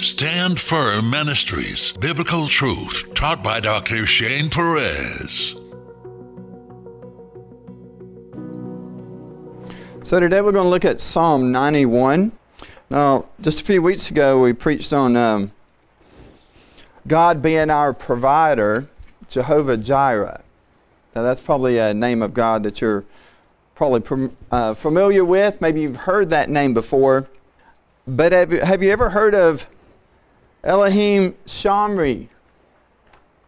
Stand Firm Ministries, biblical truth taught by Dr. Shane Perez. So today we're going to look at Psalm 91. Now, just a few weeks ago, we preached on um, God being our provider, Jehovah Jireh. Now, that's probably a name of God that you're probably uh, familiar with. Maybe you've heard that name before. But have you, have you ever heard of Elohim Shamri?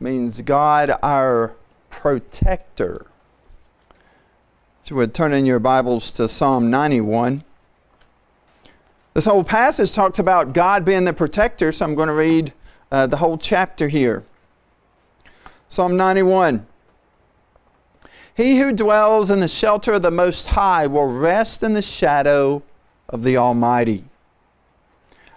Means God our protector. So we would turn in your Bibles to Psalm 91. This whole passage talks about God being the protector, so I'm going to read uh, the whole chapter here. Psalm 91. He who dwells in the shelter of the Most High will rest in the shadow of the Almighty.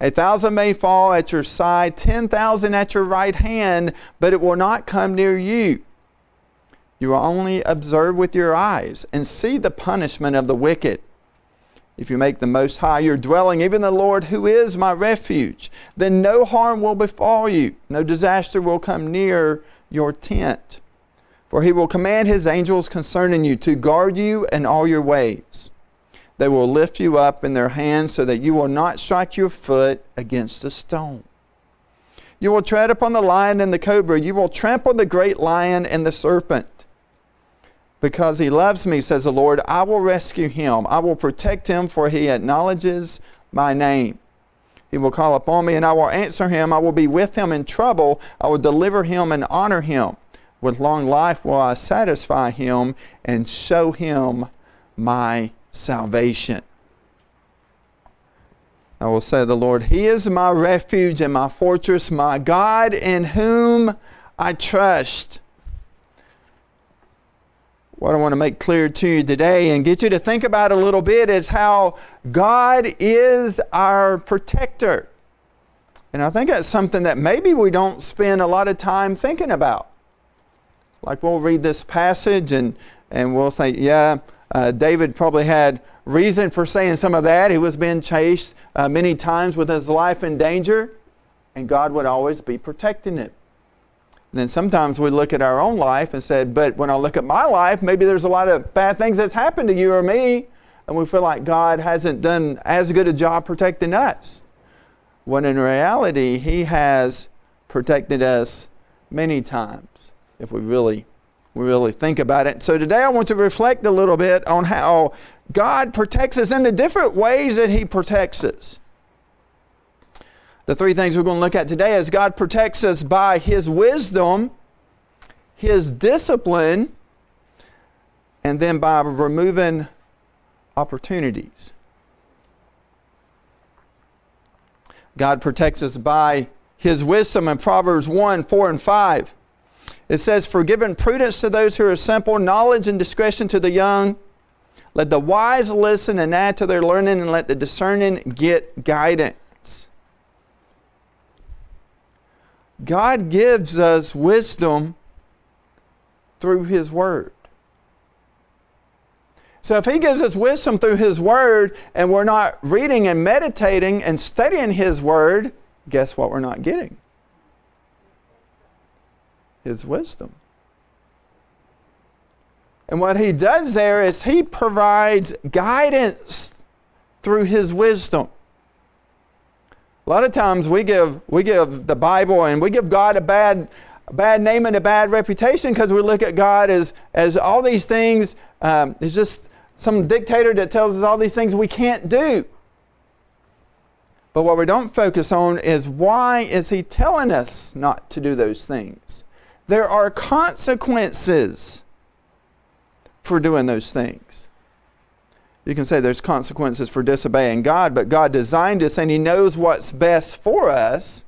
A thousand may fall at your side, ten thousand at your right hand, but it will not come near you. You will only observe with your eyes and see the punishment of the wicked. If you make the Most High your dwelling, even the Lord who is my refuge, then no harm will befall you, no disaster will come near your tent. For he will command his angels concerning you to guard you in all your ways. They will lift you up in their hands so that you will not strike your foot against a stone. You will tread upon the lion and the cobra. You will trample the great lion and the serpent. Because he loves me, says the Lord, I will rescue him. I will protect him, for he acknowledges my name. He will call upon me, and I will answer him. I will be with him in trouble. I will deliver him and honor him. With long life will I satisfy him and show him my salvation. I will say the Lord, He is my refuge and my fortress, my God in whom I trust. What I want to make clear to you today and get you to think about a little bit is how God is our protector. And I think that's something that maybe we don't spend a lot of time thinking about. Like we'll read this passage and, and we'll say, yeah, uh, David probably had reason for saying some of that. He was being chased uh, many times with his life in danger, and God would always be protecting him. And then sometimes we look at our own life and said, but when I look at my life, maybe there's a lot of bad things that's happened to you or me, and we feel like God hasn't done as good a job protecting us. When in reality, He has protected us many times if we really we really think about it. So today I want to reflect a little bit on how God protects us and the different ways that He protects us. The three things we're going to look at today is God protects us by His wisdom, His discipline, and then by removing opportunities. God protects us by His wisdom in Proverbs 1 4 and 5. It says, For giving prudence to those who are simple, knowledge and discretion to the young. Let the wise listen and add to their learning, and let the discerning get guidance. God gives us wisdom through His Word. So if He gives us wisdom through His Word, and we're not reading and meditating and studying His Word, guess what we're not getting? His wisdom. And what he does there is he provides guidance through his wisdom. A lot of times we give, we give the Bible and we give God a bad, a bad name and a bad reputation because we look at God as, as all these things, um, is just some dictator that tells us all these things we can't do. But what we don't focus on is why is he telling us not to do those things? There are consequences for doing those things. You can say there's consequences for disobeying God, but God designed us and He knows what's best for us.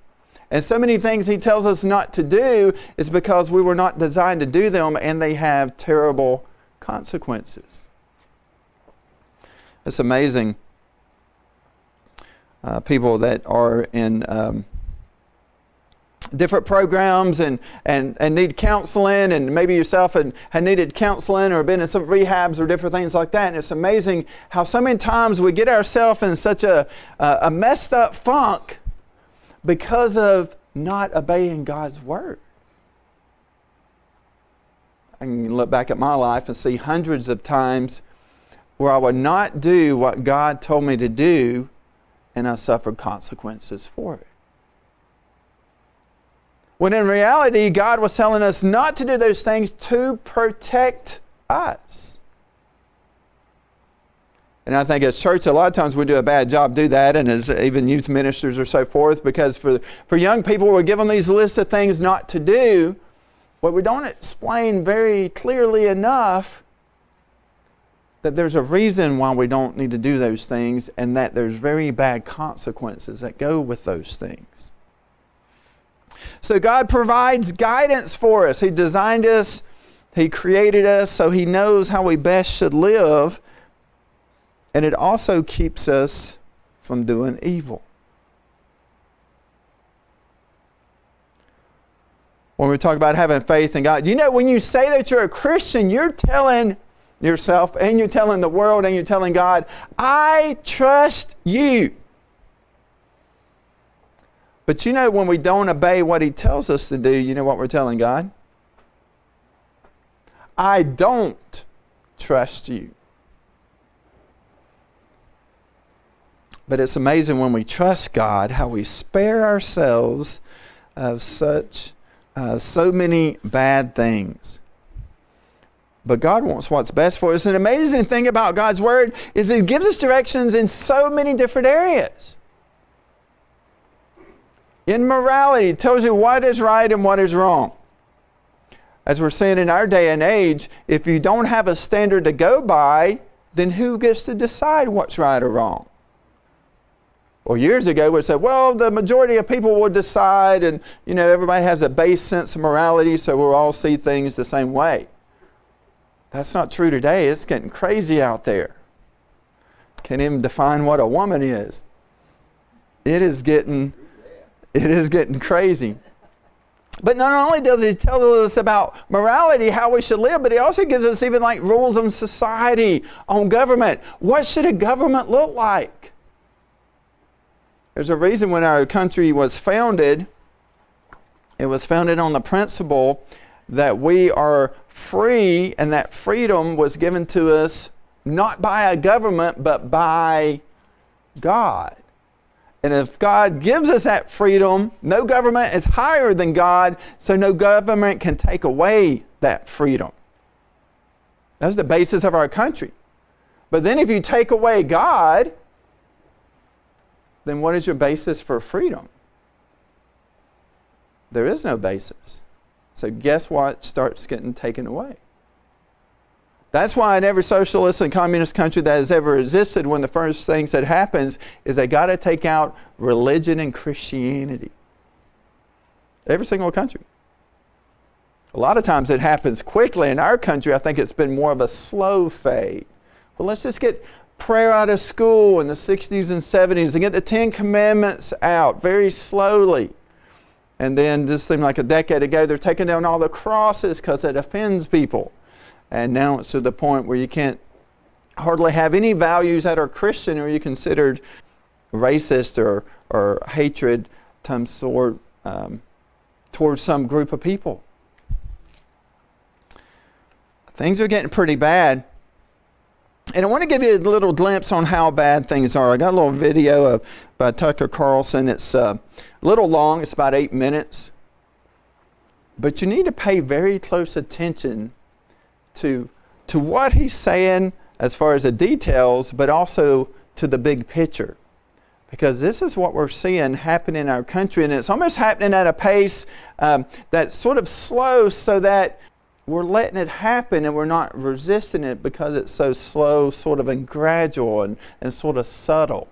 And so many things He tells us not to do is because we were not designed to do them and they have terrible consequences. It's amazing. Uh, people that are in um, different programs and, and, and need counseling, and maybe yourself had, had needed counseling or been in some rehabs or different things like that. And it's amazing how so many times we get ourselves in such a, a messed up funk because of not obeying God's word. I can look back at my life and see hundreds of times where I would not do what God told me to do and I suffered consequences for it. When in reality, God was telling us not to do those things to protect us. And I think as church, a lot of times we do a bad job do that, and as even youth ministers or so forth, because for, for young people, we're given these lists of things not to do, but we don't explain very clearly enough that there's a reason why we don't need to do those things, and that there's very bad consequences that go with those things. So God provides guidance for us. He designed us, He created us, so He knows how we best should live. And it also keeps us from doing evil. When we talk about having faith in God, you know, when you say that you're a Christian, you're telling yourself and you're telling the world and you're telling God, I trust you. But you know, when we don't obey what He tells us to do, you know what we're telling God? I don't trust you. But it's amazing when we trust God how we spare ourselves of such uh, so many bad things. But God wants what's best for us. An amazing thing about God's Word is it gives us directions in so many different areas. In morality, it tells you what is right and what is wrong. As we're seeing in our day and age, if you don't have a standard to go by, then who gets to decide what's right or wrong? Well, years ago, we said, well, the majority of people will decide, and you know, everybody has a base sense of morality, so we'll all see things the same way. That's not true today. It's getting crazy out there. Can't even define what a woman is. It is getting it is getting crazy. But not only does he tell us about morality, how we should live, but he also gives us even like rules on society, on government. What should a government look like? There's a reason when our country was founded, it was founded on the principle that we are free and that freedom was given to us not by a government, but by God. And if God gives us that freedom, no government is higher than God, so no government can take away that freedom. That's the basis of our country. But then if you take away God, then what is your basis for freedom? There is no basis. So guess what starts getting taken away? That's why in every socialist and communist country that has ever existed, one of the first things that happens is they got to take out religion and Christianity. Every single country. A lot of times it happens quickly. In our country, I think it's been more of a slow fade. Well, let's just get prayer out of school in the 60s and 70s and get the Ten Commandments out very slowly. And then, just seemed like a decade ago, they're taking down all the crosses because it offends people. And now it's to the point where you can't hardly have any values that are Christian or you're considered racist or, or hatred some sort um, towards some group of people. Things are getting pretty bad. And I want to give you a little glimpse on how bad things are. I got a little video of by Tucker Carlson. It's uh, a little long. It's about eight minutes. But you need to pay very close attention to, to what he's saying as far as the details, but also to the big picture. Because this is what we're seeing happen in our country, and it's almost happening at a pace um, that's sort of slow, so that we're letting it happen and we're not resisting it because it's so slow, sort of and gradual and, and sort of subtle.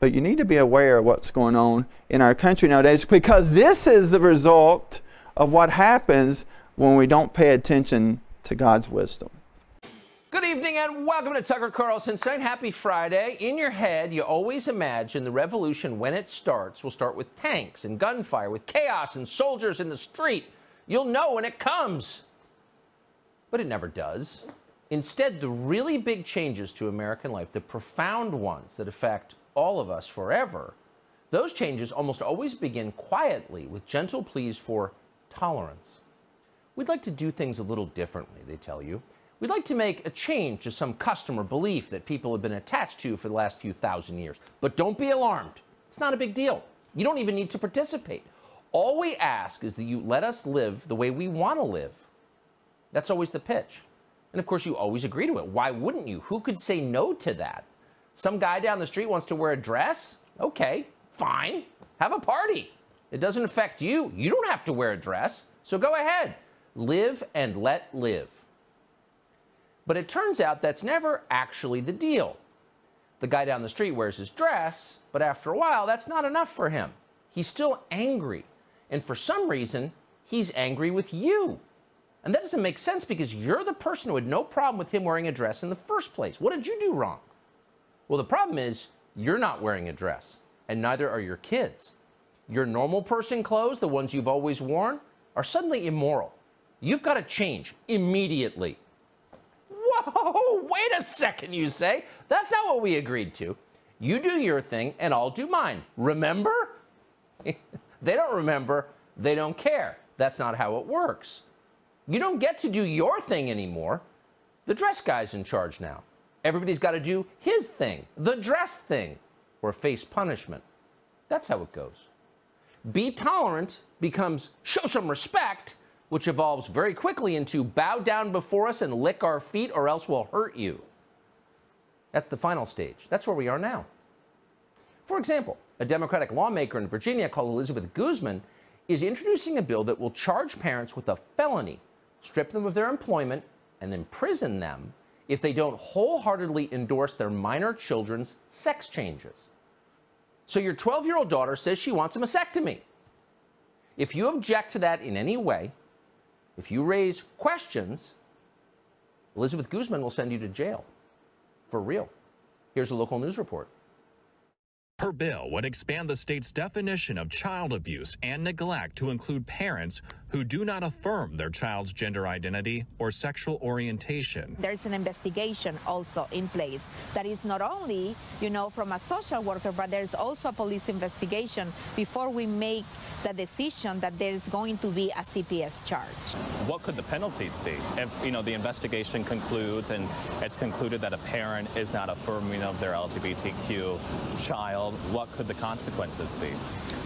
But you need to be aware of what's going on in our country nowadays because this is the result of what happens when we don't pay attention to God's wisdom. Good evening and welcome to Tucker Carlson Tonight. Happy Friday. In your head, you always imagine the revolution when it starts will start with tanks and gunfire, with chaos and soldiers in the street. You'll know when it comes. But it never does. Instead, the really big changes to American life, the profound ones that affect all of us forever, those changes almost always begin quietly with gentle pleas for tolerance. We'd like to do things a little differently, they tell you. We'd like to make a change to some customer belief that people have been attached to for the last few thousand years. But don't be alarmed. It's not a big deal. You don't even need to participate. All we ask is that you let us live the way we want to live. That's always the pitch. And of course, you always agree to it. Why wouldn't you? Who could say no to that? Some guy down the street wants to wear a dress? Okay, fine. Have a party. It doesn't affect you. You don't have to wear a dress. So go ahead. Live and let live. But it turns out that's never actually the deal. The guy down the street wears his dress, but after a while, that's not enough for him. He's still angry. And for some reason, he's angry with you. And that doesn't make sense because you're the person who had no problem with him wearing a dress in the first place. What did you do wrong? Well, the problem is you're not wearing a dress, and neither are your kids. Your normal person clothes, the ones you've always worn, are suddenly immoral. You've got to change immediately. Whoa, wait a second, you say. That's not what we agreed to. You do your thing, and I'll do mine. Remember? they don't remember, they don't care. That's not how it works. You don't get to do your thing anymore. The dress guy's in charge now. Everybody's got to do his thing, the dress thing, or face punishment. That's how it goes. Be tolerant becomes show some respect, which evolves very quickly into bow down before us and lick our feet, or else we'll hurt you. That's the final stage. That's where we are now. For example, a Democratic lawmaker in Virginia called Elizabeth Guzman is introducing a bill that will charge parents with a felony, strip them of their employment, and imprison them if they don't wholeheartedly endorse their minor children's sex changes. So your 12 year old daughter says she wants a mastectomy. If you object to that in any way, if you raise questions, Elizabeth Guzman will send you to jail. For real. Here's a local news report. Her bill would expand the state's definition of child abuse and neglect to include parents who do not affirm their child's gender identity or sexual orientation. There's an investigation also in place that is not only, you know, from a social worker, but there's also a police investigation before we make the decision that there's going to be a CPS charge. What could the penalties be if, you know, the investigation concludes and it's concluded that a parent is not affirming of their LGBTQ child? What could the consequences be?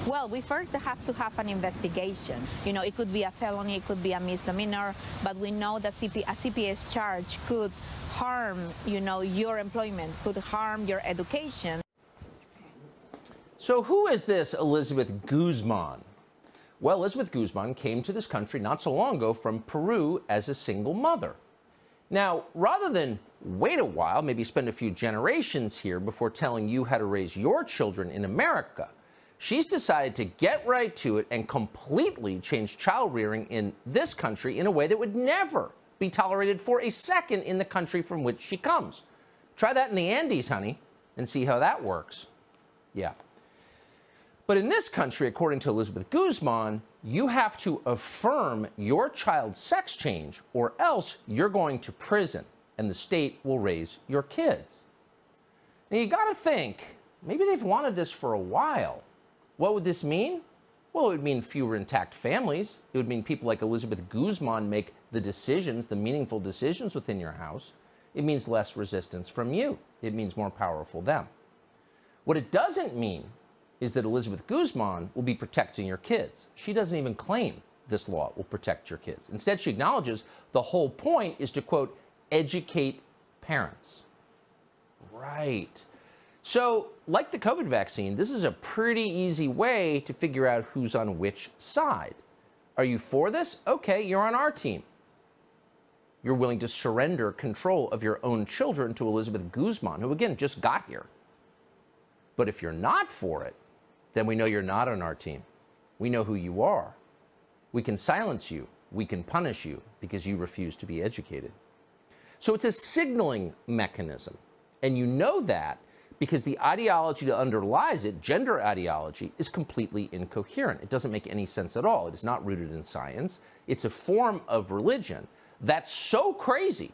Well, we first have to have an investigation. You know, it could be a felony, it could be a misdemeanor, but we know that CP, a CPS charge could harm, you know, your employment, could harm your education. So, who is this Elizabeth Guzman? Well, Elizabeth Guzman came to this country not so long ago from Peru as a single mother. Now, rather than wait a while, maybe spend a few generations here before telling you how to raise your children in America, she's decided to get right to it and completely change child rearing in this country in a way that would never be tolerated for a second in the country from which she comes. Try that in the Andes, honey, and see how that works. Yeah. But in this country, according to Elizabeth Guzman, you have to affirm your child's sex change or else you're going to prison and the state will raise your kids. Now you got to think, maybe they've wanted this for a while. What would this mean? Well, it would mean fewer intact families. It would mean people like Elizabeth Guzman make the decisions, the meaningful decisions within your house. It means less resistance from you. It means more powerful them. What it doesn't mean is that Elizabeth Guzman will be protecting your kids. She doesn't even claim this law will protect your kids. Instead, she acknowledges the whole point is to, quote, educate parents. Right. So, like the COVID vaccine, this is a pretty easy way to figure out who's on which side. Are you for this? Okay, you're on our team. you're willing to surrender control of your own children to Elizabeth Guzman, who again just got here. But if you're not for it, then we know you're not on our team. We know who you are. We can silence you. We can punish you because you refuse to be educated. So it's a signaling mechanism. And you know that because the ideology that underlies it, gender ideology, is completely incoherent. It doesn't make any sense at all. It is not rooted in science. It's a form of religion that's so crazy,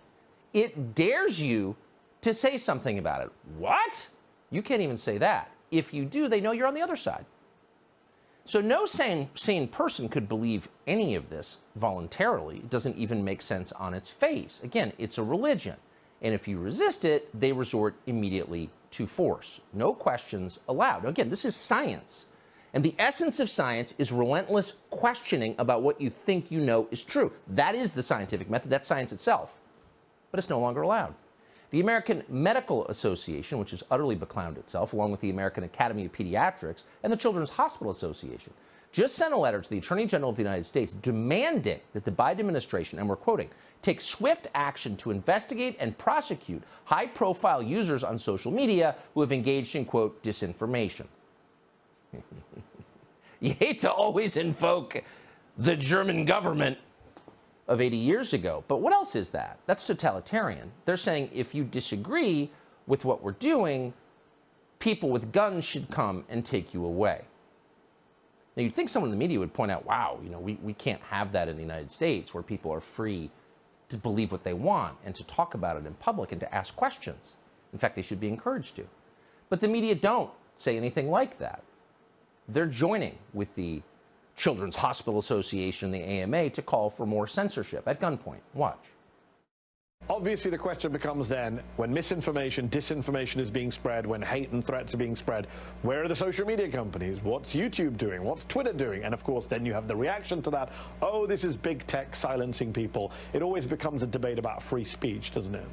it dares you to say something about it. What? You can't even say that. If you do, they know you're on the other side. So no sane, sane person could believe any of this voluntarily. It doesn't even make sense on its face. Again, it's a religion. And if you resist it, they resort immediately to force. No questions allowed. Again, this is science. And the essence of science is relentless questioning about what you think you know is true. That is the scientific method, that's science itself. But it's no longer allowed. The American Medical Association, which has utterly beclowned itself, along with the American Academy of Pediatrics and the Children's Hospital Association, just sent a letter to the Attorney General of the United States demanding that the Biden administration, and we're quoting, take swift action to investigate and prosecute high profile users on social media who have engaged in, quote, disinformation. you hate to always invoke the German government of 80 years ago, but what else is that? That's totalitarian. They're saying if you disagree with what we're doing, people with guns should come and take you away. Now, you'd think someone in the media would point out, wow, you know, we, we can't have that in the United States where people are free to believe what they want and to talk about it in public and to ask questions. In fact, they should be encouraged to. But the media don't say anything like that they're joining with the Children's Hospital Association, the AMA, to call for more censorship at gunpoint. Watch. Obviously, the question becomes then when misinformation, disinformation is being spread, when hate and threats are being spread, where are the social media companies? What's YouTube doing? What's Twitter doing? And of course, then you have the reaction to that oh, this is big tech silencing people. It always becomes a debate about free speech, doesn't it?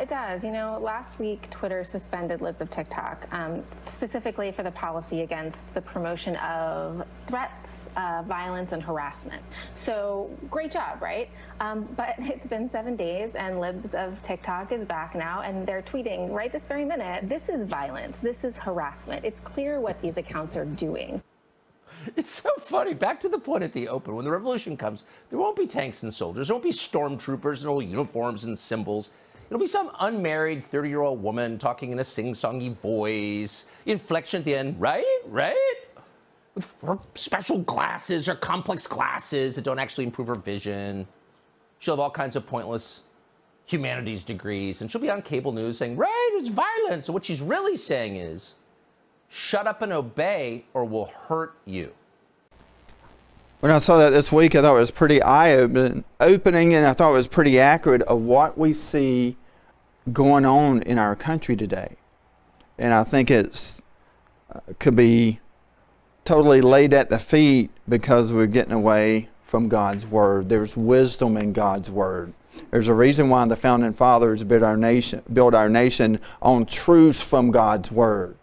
It does. You know, last week Twitter suspended Libs of TikTok, um, specifically for the policy against the promotion of threats, uh, violence, and harassment. So great job, right? Um, but it's been seven days, and Libs of TikTok is back now, and they're tweeting right this very minute. This is violence. This is harassment. It's clear what these accounts are doing. It's so funny. Back to the point at the open. When the revolution comes, there won't be tanks and soldiers. There won't be stormtroopers and old uniforms and symbols. It'll be some unmarried 30 year old woman talking in a sing songy voice, inflection at the end, right? Right? With her special glasses or complex glasses that don't actually improve her vision. She'll have all kinds of pointless humanities degrees, and she'll be on cable news saying, right, it's violence. What she's really saying is, shut up and obey, or we'll hurt you. When I saw that this week, I thought it was pretty eye opening, and I thought it was pretty accurate of what we see going on in our country today. And I think it's uh, could be totally laid at the feet because we're getting away from God's word. There's wisdom in God's word. There's a reason why the founding fathers built our nation, built our nation on truths from God's word.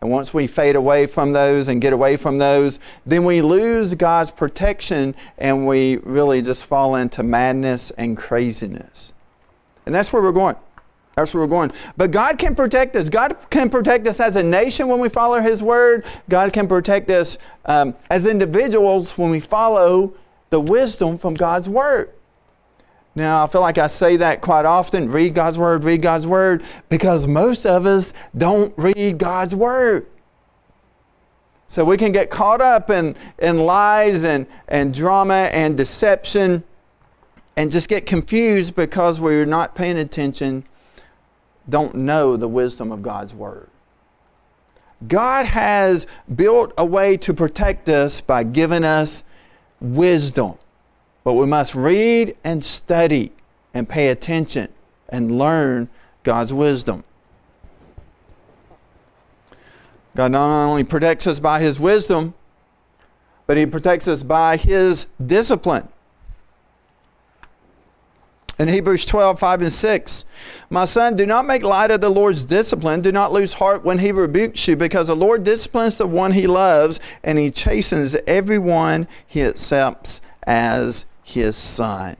And once we fade away from those and get away from those, then we lose God's protection and we really just fall into madness and craziness. And that's where we're going. That's where we're going. But God can protect us. God can protect us as a nation when we follow His word. God can protect us um, as individuals when we follow the wisdom from God's word. Now, I feel like I say that quite often read God's word, read God's word, because most of us don't read God's word. So we can get caught up in, in lies and, and drama and deception and just get confused because we're not paying attention don't know the wisdom of God's Word. God has built a way to protect us by giving us wisdom. But we must read and study and pay attention and learn God's wisdom. God not only protects us by His wisdom, but He protects us by His discipline. In Hebrews 12, 5 and 6, my son, do not make light of the Lord's discipline. Do not lose heart when he rebukes you, because the Lord disciplines the one he loves, and he chastens everyone he accepts as his son.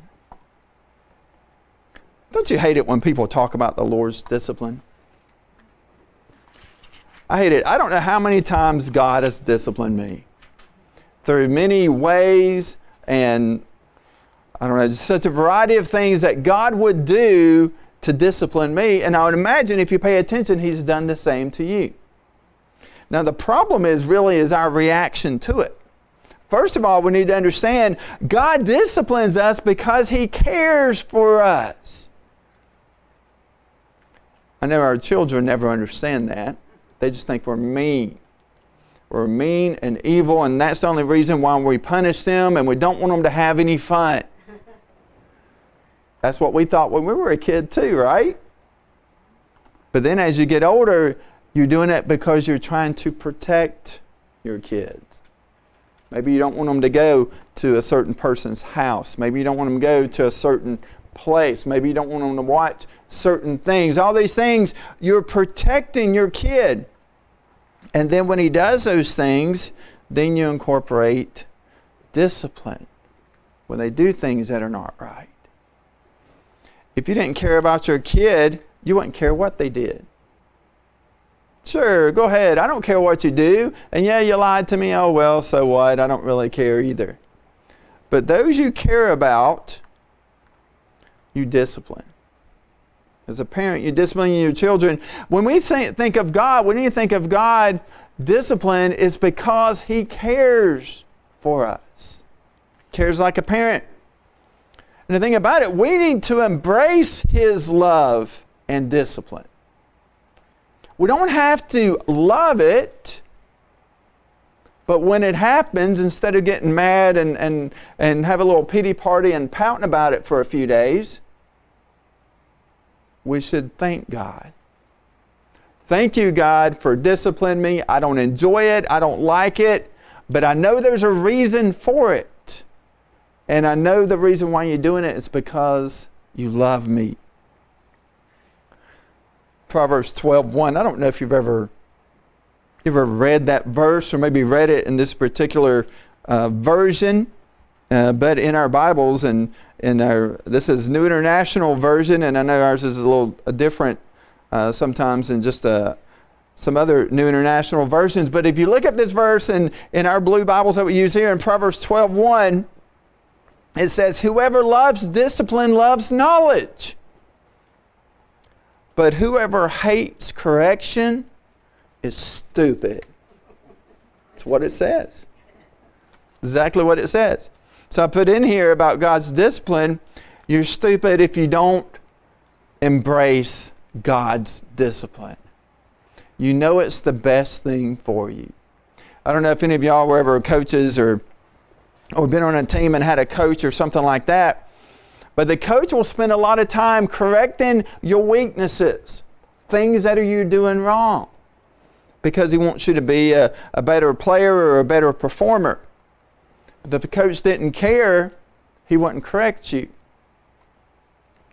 Don't you hate it when people talk about the Lord's discipline? I hate it. I don't know how many times God has disciplined me through many ways and I don't know, just such a variety of things that God would do to discipline me. And I would imagine if you pay attention, He's done the same to you. Now, the problem is really is our reaction to it. First of all, we need to understand God disciplines us because He cares for us. I know our children never understand that. They just think we're mean. We're mean and evil, and that's the only reason why we punish them and we don't want them to have any fun. That's what we thought when we were a kid, too, right? But then as you get older, you're doing it because you're trying to protect your kids. Maybe you don't want them to go to a certain person's house. Maybe you don't want them to go to a certain place. Maybe you don't want them to watch certain things. All these things, you're protecting your kid. And then when he does those things, then you incorporate discipline when they do things that are not right. If you didn't care about your kid, you wouldn't care what they did. Sure, go ahead. I don't care what you do. And yeah, you lied to me. Oh, well, so what? I don't really care either. But those you care about, you discipline. As a parent, you discipline your children. When we think of God, when you think of God, discipline is because He cares for us. Cares like a parent. And the thing about it, we need to embrace His love and discipline. We don't have to love it, but when it happens, instead of getting mad and, and, and have a little pity party and pouting about it for a few days, we should thank God. Thank you, God, for disciplining me. I don't enjoy it, I don't like it, but I know there's a reason for it. And I know the reason why you're doing it is because you love me. Proverbs 12:1. I don't know if you've ever you've ever read that verse or maybe read it in this particular uh, version, uh, but in our Bibles and in our this is New International Version, and I know ours is a little different uh, sometimes than just a, uh, some other New International versions. But if you look at this verse in, in our blue Bibles that we use here in Proverbs 12:1, it says, "Whoever loves discipline loves knowledge." But whoever hates correction is stupid. That's what it says. Exactly what it says. So I put in here about God's discipline. You're stupid if you don't embrace God's discipline. You know it's the best thing for you. I don't know if any of y'all were ever coaches or or been on a team and had a coach or something like that. But the coach will spend a lot of time correcting your weaknesses, things that are you doing wrong, because he wants you to be a, a better player or a better performer. But if the coach didn't care, he wouldn't correct you.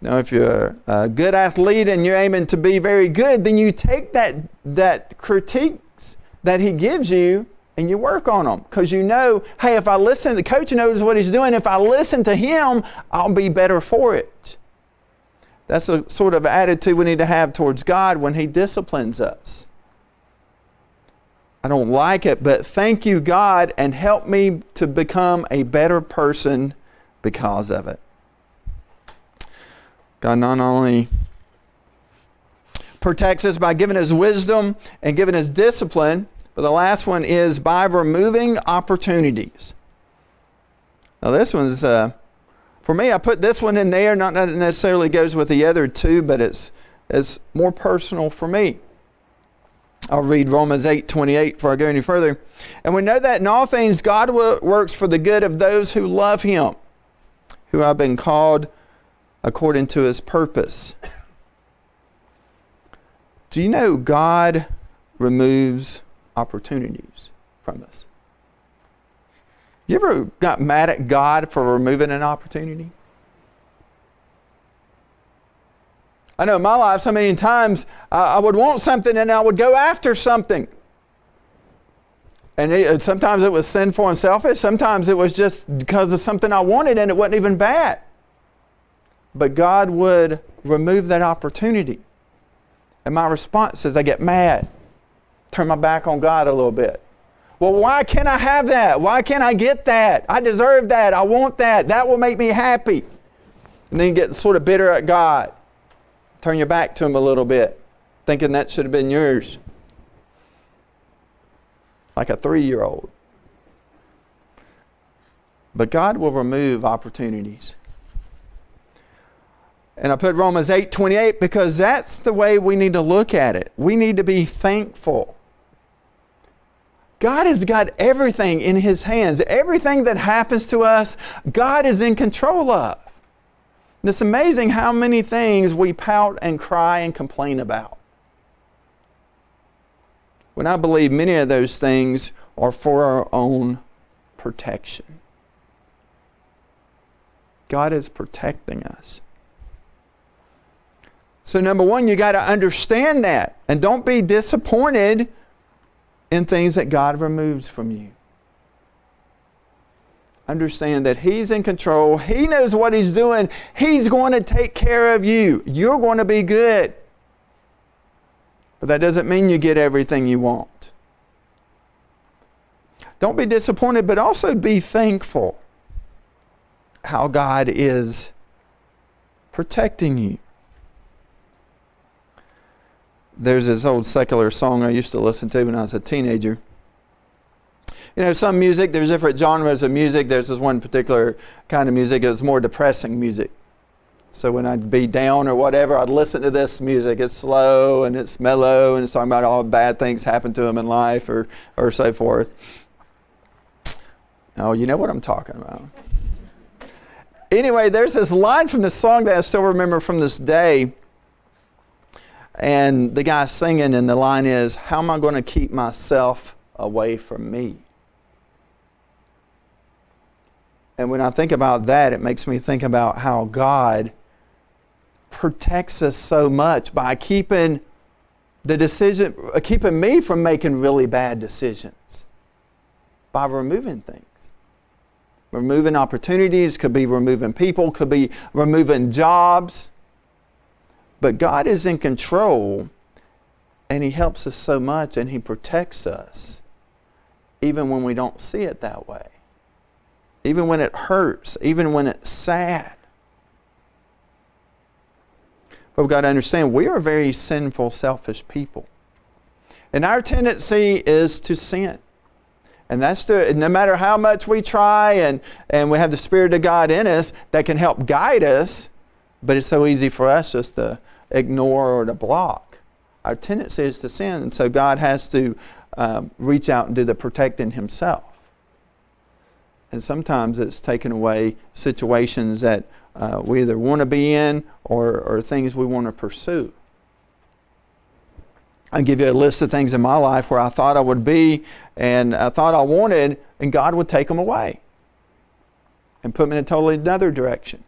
Now, if you're a good athlete and you're aiming to be very good, then you take that, that critiques that he gives you and you work on them because you know, hey, if I listen, the coach knows what he's doing. If I listen to him, I'll be better for it. That's a sort of attitude we need to have towards God when He disciplines us. I don't like it, but thank you, God, and help me to become a better person because of it. God not only protects us by giving us wisdom and giving us discipline, but the last one is by removing opportunities. Now, this one's, uh, for me, I put this one in there, not that it necessarily goes with the other two, but it's, it's more personal for me. I'll read Romans 8 28 before I go any further. And we know that in all things God works for the good of those who love Him, who have been called according to His purpose. Do you know God removes opportunities from us. You ever got mad at God for removing an opportunity? I know in my life, so many times uh, I would want something and I would go after something. And it, sometimes it was sinful and selfish. Sometimes it was just because of something I wanted and it wasn't even bad. But God would remove that opportunity. And my response is I get mad, turn my back on God a little bit. Well, why can't I have that? Why can't I get that? I deserve that. I want that. That will make me happy. And then get sort of bitter at God. Turn your back to Him a little bit, thinking that should have been yours. Like a three year old. But God will remove opportunities. And I put Romans 8 28 because that's the way we need to look at it. We need to be thankful. God has got everything in His hands. Everything that happens to us, God is in control of. And it's amazing how many things we pout and cry and complain about. When I believe many of those things are for our own protection. God is protecting us. So, number one, you got to understand that. And don't be disappointed in things that God removes from you. Understand that He's in control, He knows what He's doing, He's going to take care of you. You're going to be good. But that doesn't mean you get everything you want. Don't be disappointed, but also be thankful how God is protecting you. There's this old secular song I used to listen to when I was a teenager. You know, some music, there's different genres of music. There's this one particular kind of music, it's more depressing music. So when I'd be down or whatever, I'd listen to this music. It's slow and it's mellow and it's talking about all bad things happen to him in life or, or so forth. Oh, you know what I'm talking about. Anyway, there's this line from this song that I still remember from this day and the guy singing, and the line is, How am I going to keep myself away from me? And when I think about that, it makes me think about how God protects us so much by keeping the decision, uh, keeping me from making really bad decisions by removing things. Removing opportunities, could be removing people, could be removing jobs but God is in control and He helps us so much and He protects us even when we don't see it that way. Even when it hurts, even when it's sad. But we've got to understand we are very sinful, selfish people. And our tendency is to sin. And that's the, no matter how much we try and, and we have the Spirit of God in us that can help guide us, but it's so easy for us just to ignore or to block. Our tendency is to sin, and so God has to um, reach out and do the protecting Himself. And sometimes it's taken away situations that uh, we either want to be in or, or things we want to pursue. I'll give you a list of things in my life where I thought I would be and I thought I wanted, and God would take them away and put me in a totally another direction.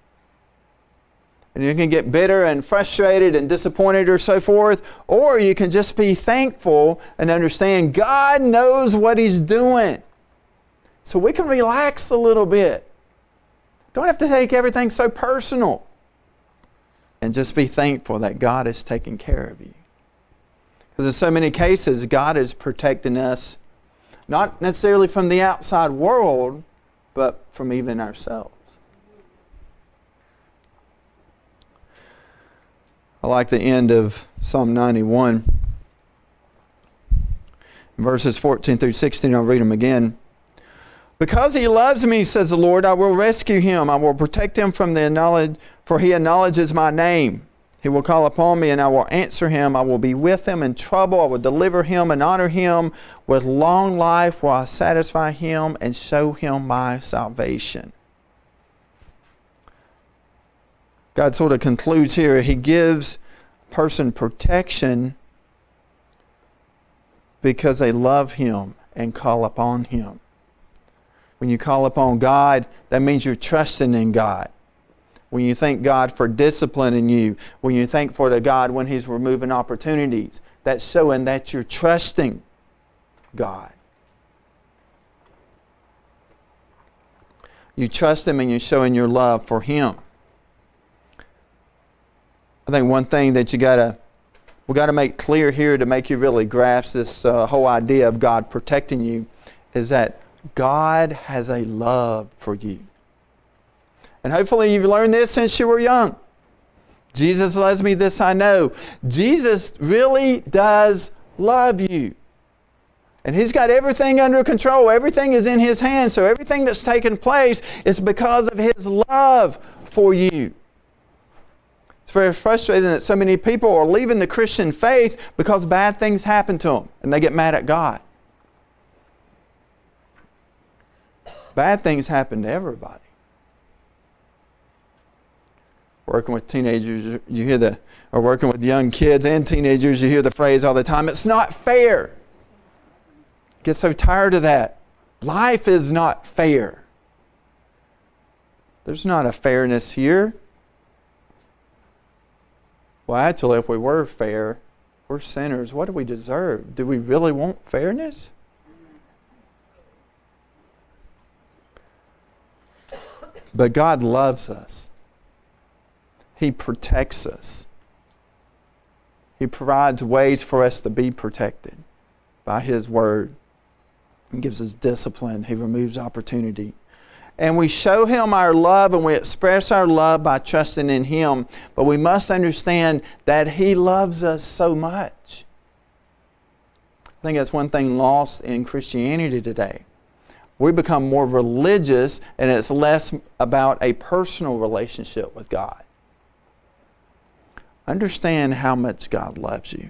And you can get bitter and frustrated and disappointed or so forth, or you can just be thankful and understand God knows what He's doing. So we can relax a little bit. Don't have to take everything so personal. And just be thankful that God is taking care of you. Because in so many cases, God is protecting us, not necessarily from the outside world, but from even ourselves. I like the end of Psalm 91. Verses 14 through 16, I'll read them again. Because he loves me, says the Lord, I will rescue him. I will protect him from the knowledge, for he acknowledges my name. He will call upon me, and I will answer him. I will be with him in trouble. I will deliver him and honor him. With long life while I satisfy him and show him my salvation. God sort of concludes here. He gives person protection because they love Him and call upon Him. When you call upon God, that means you're trusting in God. When you thank God for disciplining you, when you thank for the God when He's removing opportunities, that's showing that you're trusting God. You trust Him and you're showing your love for Him. I think one thing that you gotta we got to make clear here to make you really grasp this uh, whole idea of God protecting you is that God has a love for you. And hopefully you've learned this since you were young. Jesus loves me, this I know. Jesus really does love you. And He's got everything under control. Everything is in His hands. So everything that's taken place is because of His love for you. It's very frustrating that so many people are leaving the Christian faith because bad things happen to them and they get mad at God. Bad things happen to everybody. Working with teenagers, you hear the, or working with young kids and teenagers, you hear the phrase all the time it's not fair. Get so tired of that. Life is not fair. There's not a fairness here. Well, actually, if we were fair, we're sinners. What do we deserve? Do we really want fairness? But God loves us. He protects us. He provides ways for us to be protected by His Word. He gives us discipline. He removes opportunity and we show Him our love and we express our love by trusting in Him. But we must understand that He loves us so much. I think that's one thing lost in Christianity today. We become more religious and it's less about a personal relationship with God. Understand how much God loves you.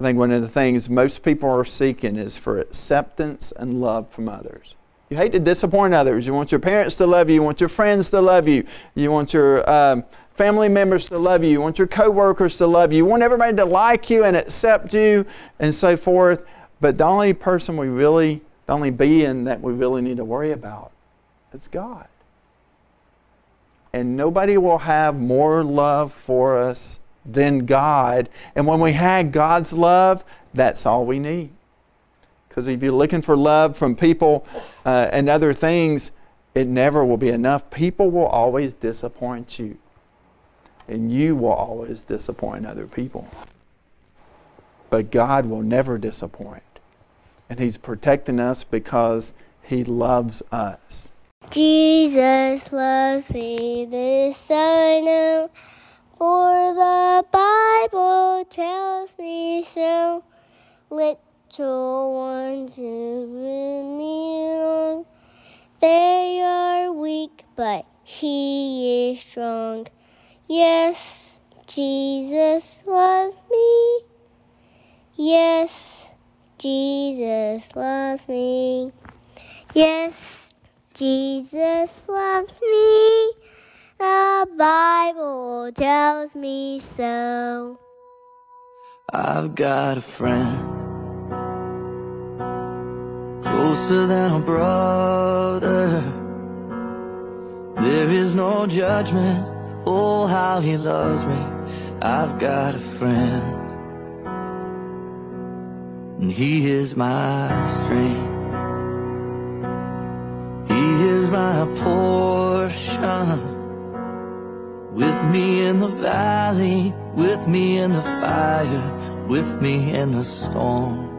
I think one of the things most people are seeking is for acceptance and love from others. You hate to disappoint others. You want your parents to love you. You want your friends to love you. You want your um, family members to love you. You want your coworkers to love you. You want everybody to like you and accept you and so forth. But the only person we really, the only being that we really need to worry about is God. And nobody will have more love for us than God. And when we have God's love, that's all we need. Because if you're looking for love from people uh, and other things, it never will be enough. People will always disappoint you. And you will always disappoint other people. But God will never disappoint. And He's protecting us because He loves us. Jesus loves me, this I know, for the Bible tells me so. Let little ones in me long. They are weak, but he is strong. Yes, Jesus loves me. Yes, Jesus loves me. Yes, Jesus loves me. The Bible tells me so. I've got a friend closer than a brother. There is no judgment, oh, how he loves me. I've got a friend, and he is my strength. He is my portion. With me in the valley, with me in the fire, with me in the storm.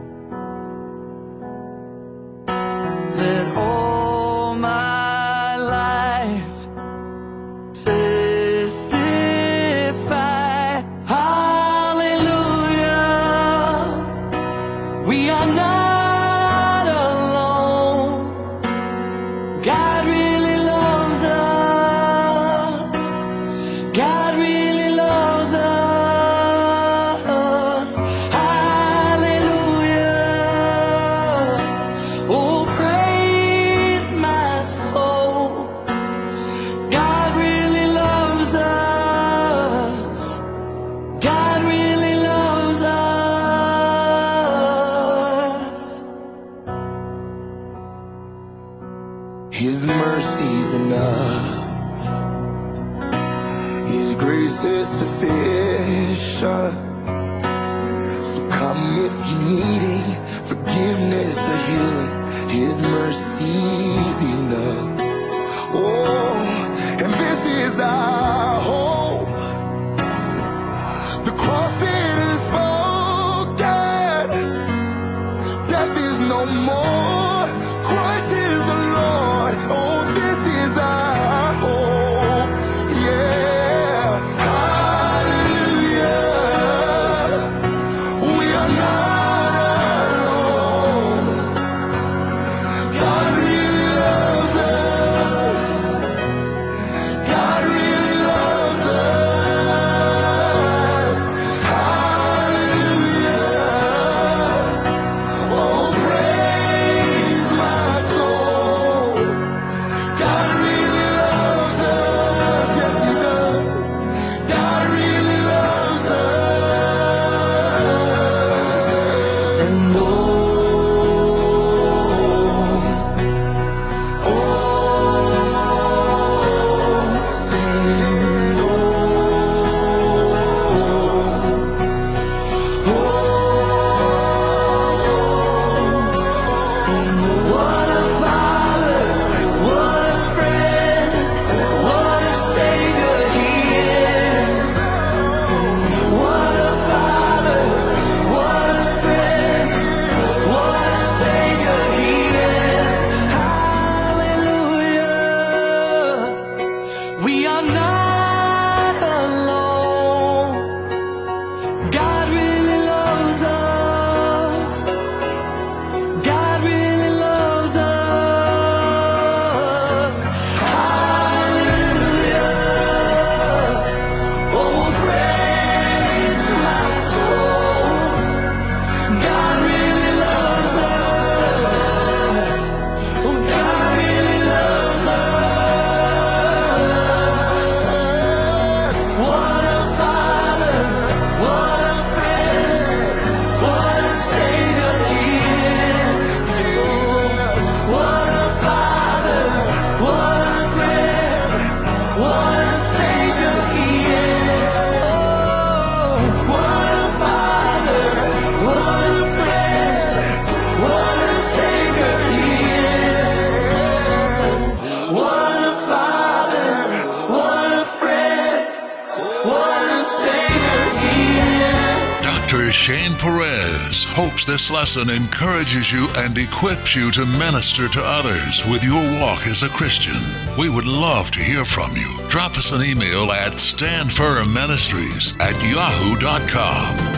this lesson encourages you and equips you to minister to others with your walk as a Christian. We would love to hear from you. Drop us an email at standfirmministries at yahoo.com.